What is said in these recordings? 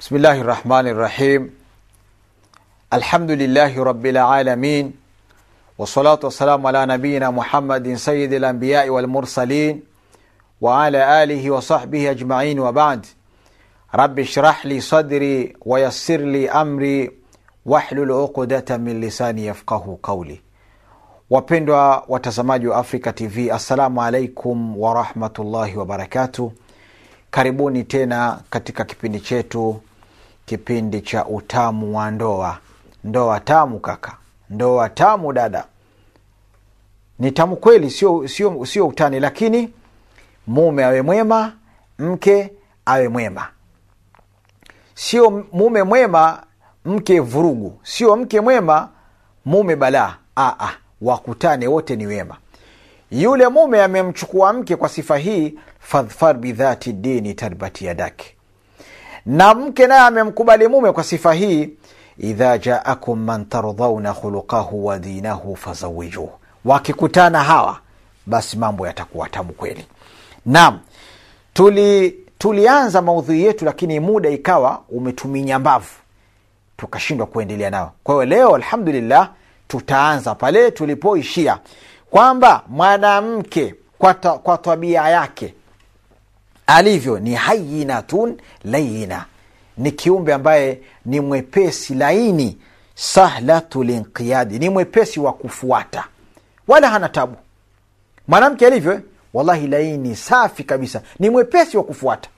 بسم الله الرحمن الرحيم الحمد لله رب العالمين والصلاة والسلام على نبينا محمد سيد الأنبياء والمرسلين وعلى آله وصحبه أجمعين وبعد رب اشرح لي صدري ويسر لي أمري واحلل عقدة من lisani yafqahu qauli wapendwa watazamaji wa africa tv assalamu alaikum warahmatullahi wabarakatu karibuni tena katika kipindi chetu kipindi cha utamu wa ndoa. Ndoa tamu kaka. Ndoa tamu dada. Ni tamu kweli sio sio sio utani lakini mume awe mwema mke awe mwema. Sio mume mwema mke vurugu. Sio mke mwema mume balaa. Aa, wakutane wote ni wema. Yule mume amemchukua mke kwa sifa hii fadhfar bidhati dini tarbati yadake na mke naye amemkubali mume kwa sifa hii idha jaakum man tardhauna khuluqahu wa dinahu fazawijuhu wakikutana hawa basi mambo yatakuwa tamu kweli. Naam tuli tulianza maudhui yetu lakini muda ikawa umetuminya mbavu. Tukashindwa kuendelea nao kwa hiyo leo alhamdulillah tutaanza pale tulipoishia. Kwamba mwanamke kwa, kwa tabia yake alivyo ni hayinatun layina. Ni kiumbe ambaye ni mwepesi laini sahlatu linqiyadi ni mwepesi wa kufuata. Wala hana tabu. Mwanamke alivyo wallahi laini safi kabisa. Ni mwepesi wa kufuata.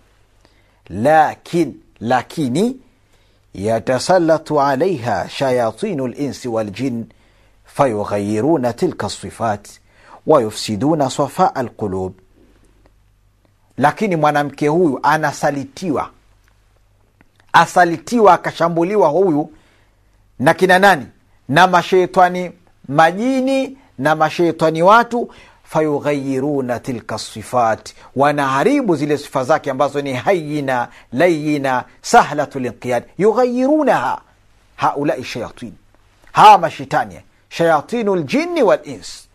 Lakin lakini yatasalatu alaiha shayatinu linsi waljin fayughayiruna tilka sifat wayufsiduna safaa alqulub lakini mwanamke huyu anasalitiwa. Asalitiwa akashambuliwa huyu na kina nani? Na masheitani majini na masheitani watu. Fayughayiruna tilka sifat. Wanaharibu zile sifa zake ambazo ni hayina layina sahlatu linqiyad yughayirunaha haulai shayatin. Hawa mashitani shayatinu ljini walins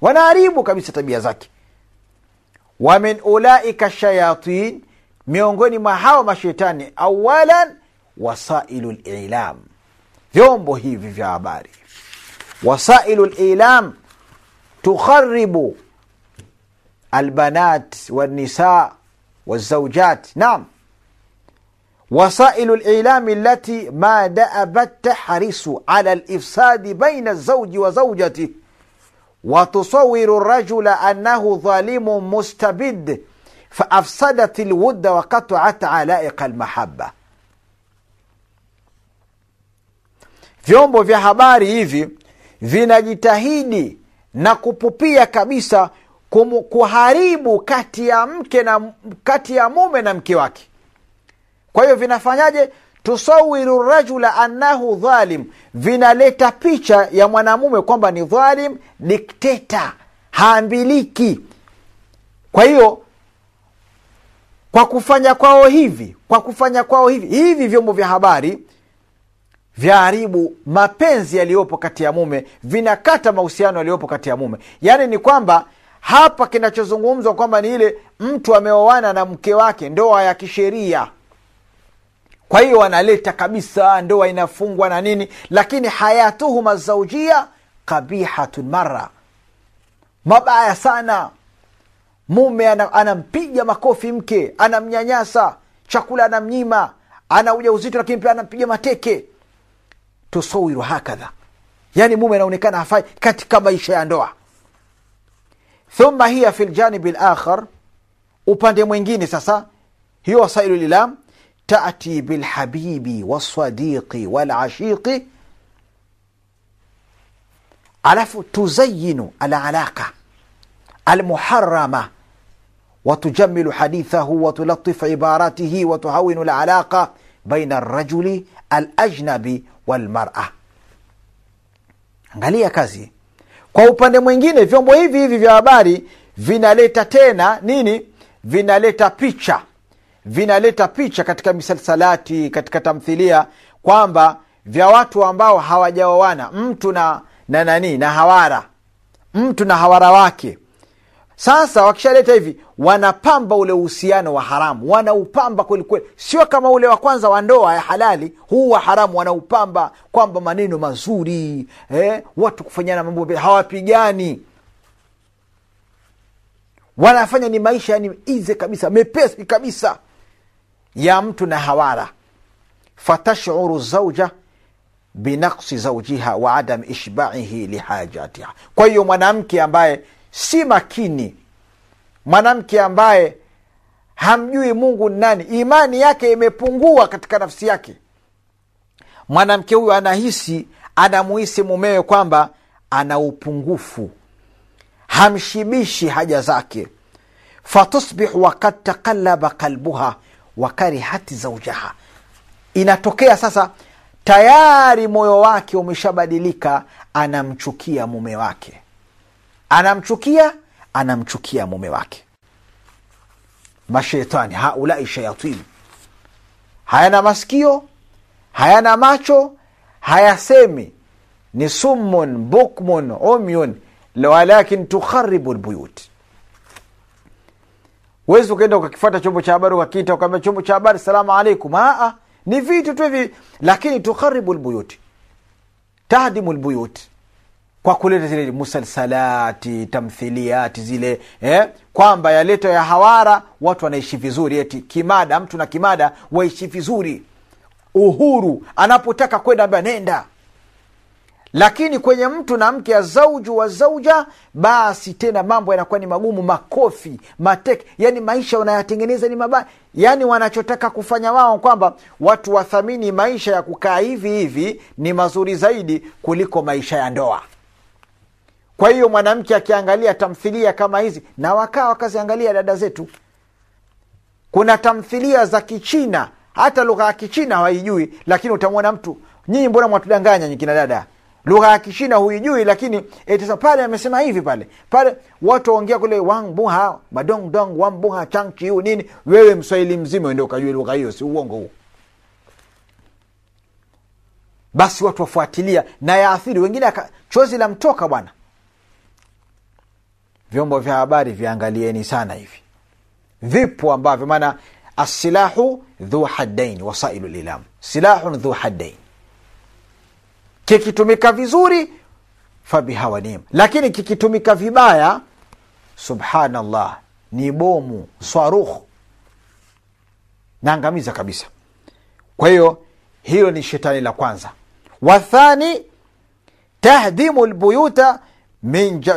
wanaharibu kabisa tabia zake wa min ulaika shayatin miongoni mwa hawa mashetani awalan wasailu lilam vyombo hivi vya habari wasailu lilam tukharibu albanat walnisa walzaujat naam وسائل الإعلام التي ما دأبت تحرص على الإفساد بين الزوج وزوجته watusawiru rajula anahu dhalimu mustabid faafsadat lwudda wakataat alaiqa lmahaba. Vyombo vya habari hivi vinajitahidi na kupupia kabisa kumu, kuharibu kati ya mke na kati ya mume na mke wake. Kwa hiyo vinafanyaje? Tusawiru rajula annahu dhalim vinaleta picha ya mwanamume kwamba ni dhalim dikteta haambiliki. Kwa hiyo kwa kufanya kwao hivi kwa kufanya kwao hivi hivi vyombo vya habari vyaharibu mapenzi yaliyopo kati ya mume vinakata mahusiano yaliyopo kati ya mume. Yaani ni kwamba hapa kinachozungumzwa kwamba ni ile mtu ameoana na mke wake ndoa ya kisheria kwa hiyo wanaleta kabisa ndoa inafungwa na nini? Lakini hayatuhuma zaujia kabihatun mara mabaya sana. Mume anampiga makofi mke anamnyanyasa chakula anamnyima ana uja uzito lakini pia anampiga mateke. Tusawiru hakadha. Yaani mume anaonekana hafai katika maisha ya ndoa. Thumma hiya fi ljanibi lakhar upande mwingine sasa hiyo wasailu lilam تأتي بالحبيب والصديق والعشيق alafu tuzayinu alalaqa almuharama watujamilu hadithahu watulatif ibaratihi watuhawinu alalaqa baina alrajuli alajnabi walmara angalia kazi kwa upande mwingine vyombo hivi hivi vya habari vinaleta tena nini vinaleta picha vinaleta picha katika misalsalati katika tamthilia kwamba vya watu ambao hawajaoana mtu na na nani na hawara mtu na hawara wake. Sasa wakishaleta hivi wanapamba ule uhusiano wa haramu wanaupamba kwelikweli sio kama ule wa kwanza wa ndoa ya halali huu wa haramu wanaupamba kwamba maneno mazuri eh, watu kufanyana mambo hawapigani. Wanafanya ni maisha yani ize kabisa mepesi kabisa ya mtu na hawara. Fatashuru zauja binaksi zaujiha wa adam ishbaihi lihajatiha kwa hiyo mwanamke ambaye si makini mwanamke ambaye hamjui mungu ni nani imani yake imepungua katika nafsi yake mwanamke huyu anahisi anamuhisi mumewe kwamba ana upungufu hamshibishi haja zake. Fatusbihu wakad takalaba qalbuha wakarihati zaujaha inatokea sasa tayari moyo wake umeshabadilika anamchukia mume wake. Anamchukia anamchukia mume wake. Mashetani haulai shayatin. Hayana masikio hayana macho hayasemi. Ni summun bukmun umyun walakin tukharibu lbuyut wezi ukaenda ukakifata chombo cha habari ukakiita ukaambia chombo cha habari salamu alaikum aa ni vitu tu hivi. Lakini tukharibu lbuyuti tahdimu lbuyuti kwa kuleta zile musalsalati tamthiliati zile eh? kwamba yaleto ya hawara watu wanaishi vizuri. Eti kimada mtu na kimada waishi vizuri. Uhuru anapotaka kwenda ambia nenda lakini kwenye mtu na mke ya zauju wa zauja basi tena mambo yanakuwa ni magumu makofi mateke. Yani maisha wanayatengeneza ni mabaya. Yani wanachotaka kufanya wao kwamba watu wathamini maisha ya kukaa hivi hivi ni mazuri zaidi kuliko maisha ya ndoa. Kwa hiyo mwanamke akiangalia tamthilia kama hizi na wakaa wakaziangalia dada zetu. Kuna tamthilia za kichina. Hata lugha ya kichina hawaijui lakini utamwona mtu nyinyi mbona mwatudanganya nyikina dada lugha ya kishina huijui lakini etisa pale amesema hivi pale. Pale watu waongea kule wangbuha madongdong wambuha changchiu nini. Wewe mswahili mzima ndio ukajua lugha hiyo si uongo huo? Basi watu wafuatilia na yaathiri. Wengine aka, chozi la mtoka bwana. Vyombo vya habari viangalieni sana hivi. Vipo ambavyo maana asilahu dhu haddain wasailu lilam. Silahun dhu haddain kikitumika vizuri fabihawa nim lakini kikitumika vibaya subhanallah ni bomu swarukh naangamiza kabisa kwa hiyo hilo ni shetani la kwanza wathani tahdimu lbuyuta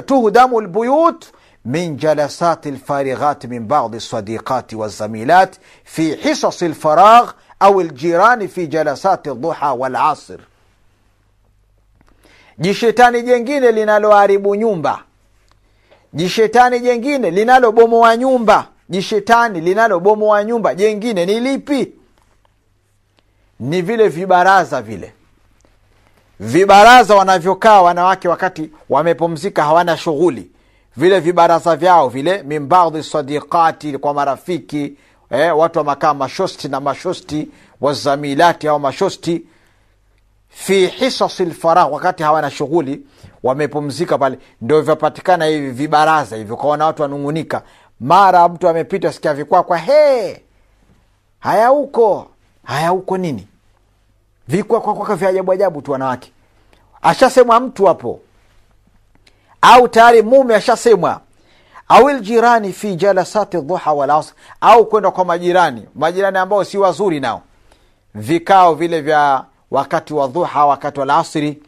tuhdamu lbuyut من جلسات الفارغات من بعض الصديقات والزميلات في حصص الفراغ أو الجيران في جلسات الضحى والعصر jishetani jengine linaloharibu nyumba. Jishetani jengine linalobomoa nyumba. Jishetani linalobomoa nyumba. Jengine ni lipi? Ni vile vibaraza vile. Vibaraza wanavyokaa wanawake wakati wamepumzika hawana shughuli. Vile vibaraza vyao vile mimbadhi sadiqati kwa marafiki eh, watu wamakaa mashosti na mashosti wazamilati au mashosti fi hisasi lfaragh wakati hawana shughuli wamepumzika pale. Ndo vyapatikana hivi vibaraza hivi, ukaona watu wanung'unika. Mara mtu amepita sikia vikwakwa he haya huko. Haya huko nini? Vikwakwakwa vya ajabu ajabu tu wanawake. Ashasemwa mtu hapo. Au tayari mume ashasemwa au ljirani fi jalasati dhuha walasr au kwenda kwa majirani majirani ambao si wazuri nao. Vikao vile vya wakati wa dhuha wakati wa lasri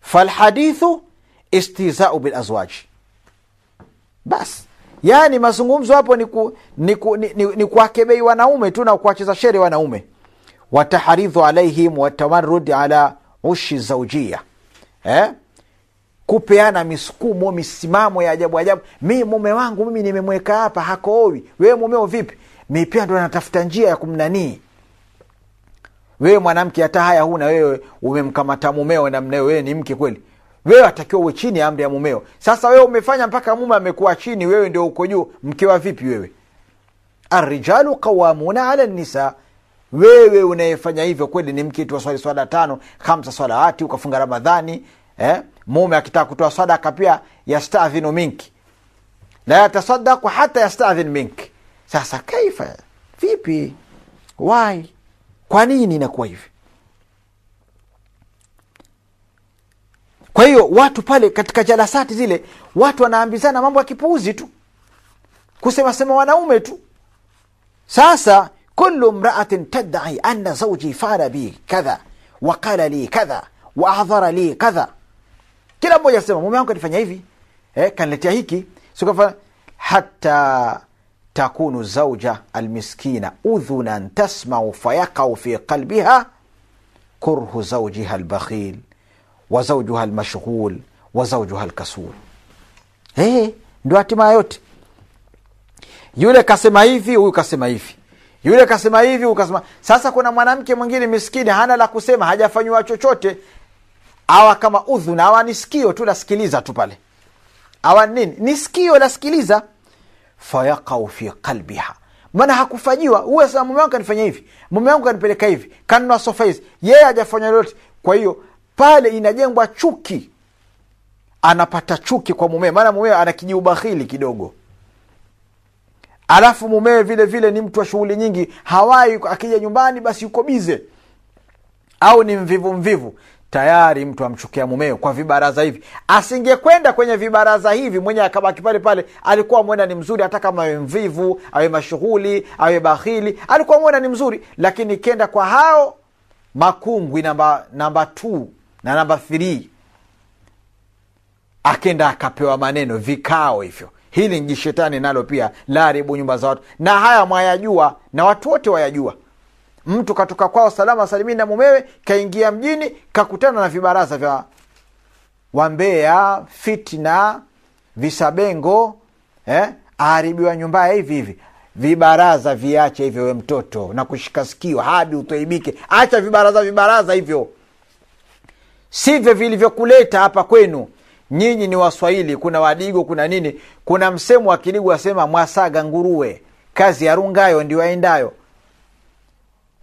falhadithu istizau bilazwaji bas. Yaani mazungumzo hapo ni, ku, ni, ku, ni, ni, ni kuwakebei wanaume tu na kuwacheza shere wanaume. Wataharidhu alaihim watamarud ala ushi zaujia eh? kupeana misukumo misimamo ya ajabu ajabu. Mi mume wangu mimi nimemweka hapa hakoowi wewe mumeo vipi? Mi pia ndo natafuta njia ya kumnanii wewe mwanamke hata haya huna wewe umemkamata mumeo namnao wewe ni mke kweli? Wewe atakiwa uwe chini ya amri ya mumeo. Sasa wewe umefanya mpaka mume amekuwa chini wewe ndio uko juu. Mkewa vipi wewe? Arijalu qawamuna ala nisa wewe unayefanya hivyo kweli ni mke tu waswali swala tano hamsa salawati ukafunga ramadhani eh? mume akitaka kutoa sadaka pia yastadhinu minki. La yatasadaku hata yastadhin minki. Sasa kaifa? Vipi? Why kwa nini inakuwa hivi? Kwa hiyo watu pale katika jalasati zile watu wanaambizana mambo ya kipuuzi tu. Kusemasema wanaume tu. Sasa kulu mraatin tadai ana zauji fala bi kadha waqala li kadha waadhara li kadha. Kila mmoja asema mume wangu alifanya hivi. Eh, kaniletea hiki. Sikafa hata takunu zauja almiskina udhunan tasmau fayaqau fi qalbiha kurhu zaujiha albakhil wa zaujuha almashghul wa zaujuha alkasul. Hey, ndo hatima yote. Yule kasema hivi huyu kasema hivi. Yule kasema hivi huyu sasa kuna mwanamke mwingine miskini hana la kusema hajafanyiwa chochote. Awa kama udhuna awa ni sikio tu lasikiliza tu pale. Awa nini? Ni sikio lasikiliza fayaqau fi qalbiha. Maana hakufanyiwa. Huwe sema mume wangu kanifanya hivi mume wangu kanipeleka hivi kanunua sofa hizi. Yeye hajafanya lolote. Kwa hiyo pale inajengwa chuki. Anapata chuki kwa mumewe. Maana mumewe anakijiubahili kidogo. Alafu mumewe vile vile ni mtu wa shughuli nyingi. Hawai akija nyumbani basi yuko bize. Au ni mvivu mvivu tayari mtu amchukia mumeo kwa vibaraza hivi. Asingekwenda kwenye vibaraza hivi mwenye akabaki pale pale alikuwa mwenda ni mzuri hata kama awe mvivu awe mashughuli awe bahili alikuwa mwenda ni mzuri. Lakini kenda kwa hao makungwi namba namba t na namba th akenda akapewa maneno vikao hivyo. Hili njishetani nalo pia laharibu nyumba za watu. Na haya mwayajua na watu wote wayajua mtu katoka kwao salama salimini na mumewe kaingia mjini kakutana na vibaraza vya wambea fitna visabengo eh, aharibiwa nyumbaya hivi hivi. Vibaraza viache hivyo we mtoto na kushika hadi utoibike. Acha vibaraza vibaraza hivyo. Sivyo vilivyokuleta hapa kwenu. Nyinyi ni waswahili kuna wadigo kuna nini? Kuna msemo wa kiligu asema mwasaga nguruwe. Kazi yarungayo ndio aendayo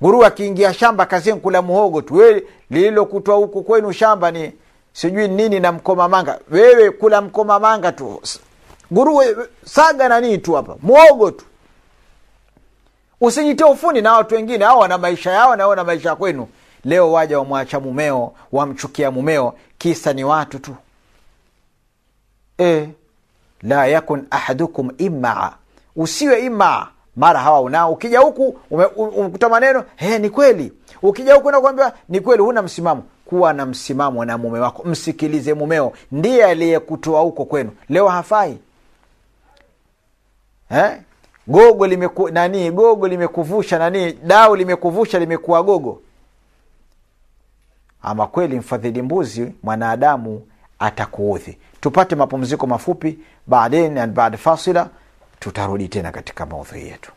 nguruwe akiingia shamba kazie kula muhogo tu. Wewe lililokutwa huku kwenu shamba ni sijui nini na mkomamanga wewe kula mkomamanga tu. Nguruwe saga na tu hapa? Muhogo tu. Usijitie ufuni na watu wengine. Au wana maisha yao na wana maisha kwenu. Leo waja wamwacha mumeo wamchukia mumeo. Kisa ni watu tu. E, la yakun ahadukum imaa usiwe imaa mara hawa unao. Ukija huku umekuta maneno hey, ni kweli. Ukija huku nakwambia ni kweli huna msimamo. Kuwa na msimamo na mume wako. Msikilize mumeo. Ndiye aliyekutoa huko kwenu. Leo hafai. Eh? gogo limeku, nani gogo limekuvusha nani dau limekuvusha limekuwa gogo. Ama kweli mfadhili mbuzi mwanadamu atakuudhi. Tupate mapumziko mafupi baadain baada fasila tutarudi tena katika maudhui yetu